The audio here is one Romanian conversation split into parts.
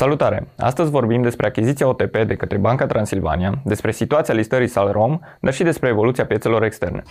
Salutare! Astăzi vorbim despre achiziția OTP de către Banca Transilvania, despre situația listării Salrom, dar și despre evoluția piețelor externe.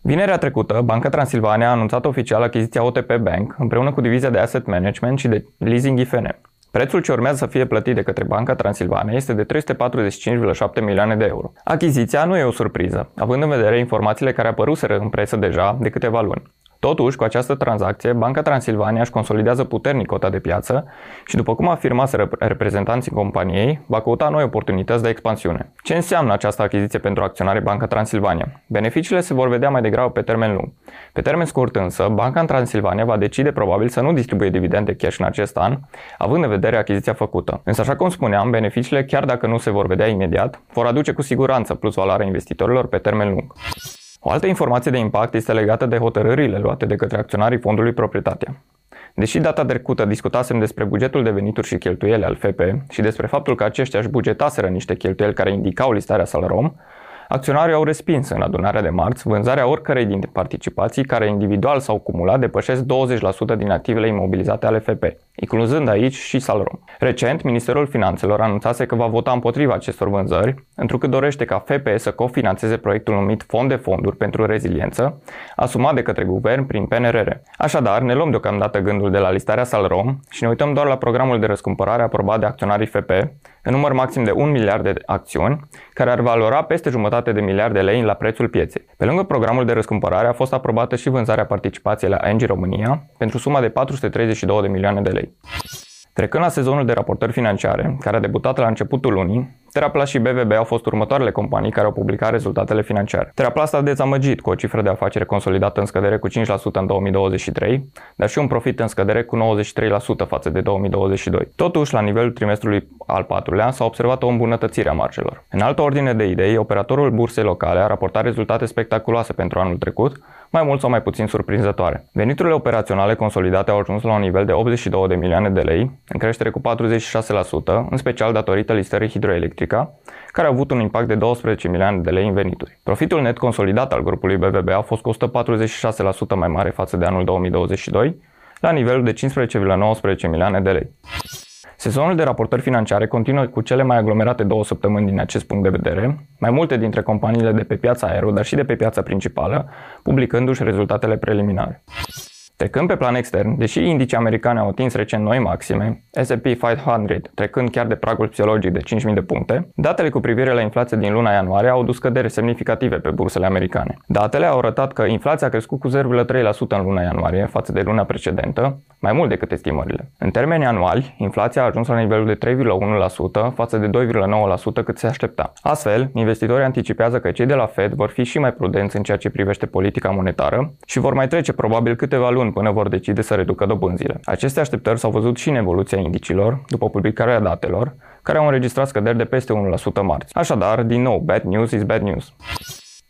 Vinerea trecută, Banca Transilvania a anunțat oficial achiziția OTP Bank împreună cu divizia de asset management și de leasing IFN. Prețul ce urmează să fie plătit de către Banca Transilvania este de 345,7 milioane de euro. Achiziția nu e o surpriză, având în vedere informațiile care apăruseră în presă deja de câteva luni. Totuși, cu această tranzacție, Banca Transilvania își consolidează puternic cota de piață și, după cum afirmaseră reprezentanții companiei, va căuta noi oportunități de expansiune. Ce înseamnă această achiziție pentru acționarii Banca Transilvania? Beneficiile se vor vedea mai degrabă pe termen lung. Pe termen scurt însă, Banca Transilvania va decide probabil să nu distribuie dividende cash în acest an, având în vedere achiziția făcută. Însă, așa cum spuneam, beneficiile, chiar dacă nu se vor vedea imediat, vor aduce cu siguranță plus valoarea investitorilor pe termen lung. O altă informație de impact este legată de hotărârile luate de către acționarii fondului Proprietatea. Deși data trecută discutasem despre bugetul de venituri și cheltuiele al FP și despre faptul că aceștia își bugetaseră niște cheltuieli care indicau listarea Salrom, Acționarii au respins în adunarea de marți vânzarea oricărei din participații care individual sau cumulat depășesc 20% din activele imobilizate ale FP, incluzând aici și Salrom. Recent, Ministerul Finanțelor anunțase că va vota împotriva acestor vânzări, întrucât dorește ca FP să cofinanțeze proiectul numit Fond de Fonduri pentru Reziliență, asumat de către guvern prin PNRR. Așadar, ne luăm deocamdată gândul de la listarea Salrom și ne uităm doar la programul de răscumpărare aprobat de acționarii FP, în număr maxim de 1 miliard de acțiuni, care ar valora peste jumătate de miliard de lei la prețul pieței. Pe lângă programul de răscumpărare a fost aprobată și vânzarea participației la Engie România pentru suma de 432 de milioane de lei. Trecând la sezonul de raportări financiare, care a debutat la începutul lunii, Teraplast și BVB au fost următoarele companii care au publicat rezultatele financiare. Teraplast a dezamăgit cu o cifră de afacere consolidată în scădere cu 5% în 2023, dar și un profit în scădere cu 93% față de 2022. Totuși, la nivelul trimestrului al patrulea s-a observat o îmbunătățire a marjelor. În altă ordine de idei, operatorul bursei locale a raportat rezultate spectaculoase pentru anul trecut, mai mult sau mai puțin surprinzătoare. Veniturile operaționale consolidate au ajuns la un nivel de 82 de milioane de lei, în creștere cu 46%, în special datorită listării hidroelectrica, care a avut un impact de 12 milioane de lei în venituri. Profitul net consolidat al grupului BVB a fost cu 146% mai mare față de anul 2022, la nivelul de 15,19 milioane de lei. Sezonul de raportări financiare continuă cu cele mai aglomerate două săptămâni din acest punct de vedere, mai multe dintre companiile de pe piața aero, dar și de pe piața principală, publicându-și rezultatele preliminare. Trecând pe plan extern, deși indicii americane au atins recent noi maxime, S&P 500 trecând chiar de pragul psihologic de 5.000 de puncte, datele cu privire la inflație din luna ianuarie au dus scăderi semnificative pe bursele americane. Datele au arătat că inflația a crescut cu 0,3% în luna ianuarie față de luna precedentă, mai mult decât estimările. În termeni anuali, inflația a ajuns la nivelul de 3,1% față de 2,9% cât se aștepta. Astfel, investitorii anticipează că cei de la Fed vor fi și mai prudenți în ceea ce privește politica monetară și vor mai trece probabil câteva luni până vor decide să reducă dobânzile. Aceste așteptări s-au văzut și în evoluția indicilor, după publicarea datelor, care au înregistrat scăderi de peste 1% marți. Așadar, din nou, bad news is bad news.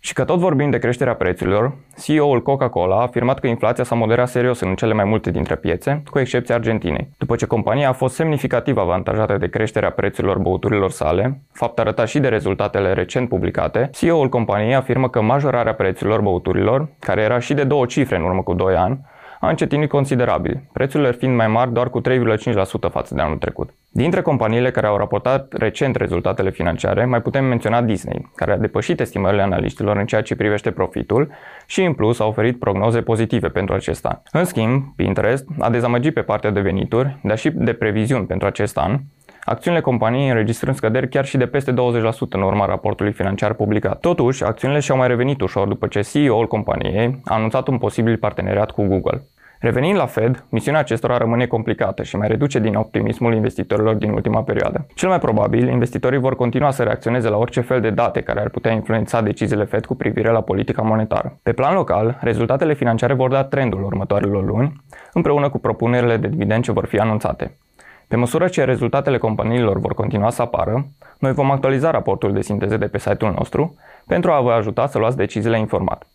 Și că tot vorbim de creșterea prețurilor, CEO-ul Coca-Cola a afirmat că inflația s-a moderat serios în cele mai multe dintre piețe, cu excepția Argentinei. După ce compania a fost semnificativ avantajată de creșterea prețurilor băuturilor sale, fapt arătat și de rezultatele recent publicate, CEO-ul companiei afirmă că majorarea prețurilor băuturilor, care era și de două cifre în urmă cu 2 ani, a încetinit considerabil, prețurile fiind mai mari doar cu 3,5% față de anul trecut. Dintre companiile care au raportat recent rezultatele financiare, mai putem menționa Disney, care a depășit estimările analiștilor în ceea ce privește profitul și în plus a oferit prognoze pozitive pentru acest an. În schimb, Pinterest a dezamăgit pe partea de venituri, dar și de previziuni pentru acest an, acțiunile companiei înregistrând scăderi chiar și de peste 20% în urma raportului financiar publicat. Totuși, acțiunile și-au mai revenit ușor după ce CEO-ul companiei a anunțat un posibil parteneriat cu Google. Revenind la Fed, misiunea acestora rămâne complicată și mai reduce din optimismul investitorilor din ultima perioadă. Cel mai probabil, investitorii vor continua să reacționeze la orice fel de date care ar putea influența deciziile Fed cu privire la politica monetară. Pe plan local, rezultatele financiare vor da trendul următoarelor luni, împreună cu propunerile de dividend ce vor fi anunțate. Pe măsură ce rezultatele companiilor vor continua să apară, noi vom actualiza raportul de sinteză de pe site-ul nostru pentru a vă ajuta să luați deciziile informat.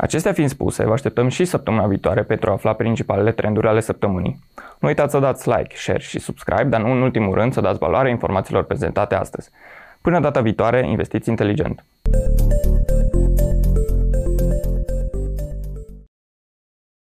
Acestea fiind spuse, vă așteptăm și săptămâna viitoare pentru a afla principalele trenduri ale săptămânii. Nu uitați să dați like, share și subscribe, dar nu în ultimul rând să dați valoare informațiilor prezentate astăzi. Până data viitoare, investiți inteligent!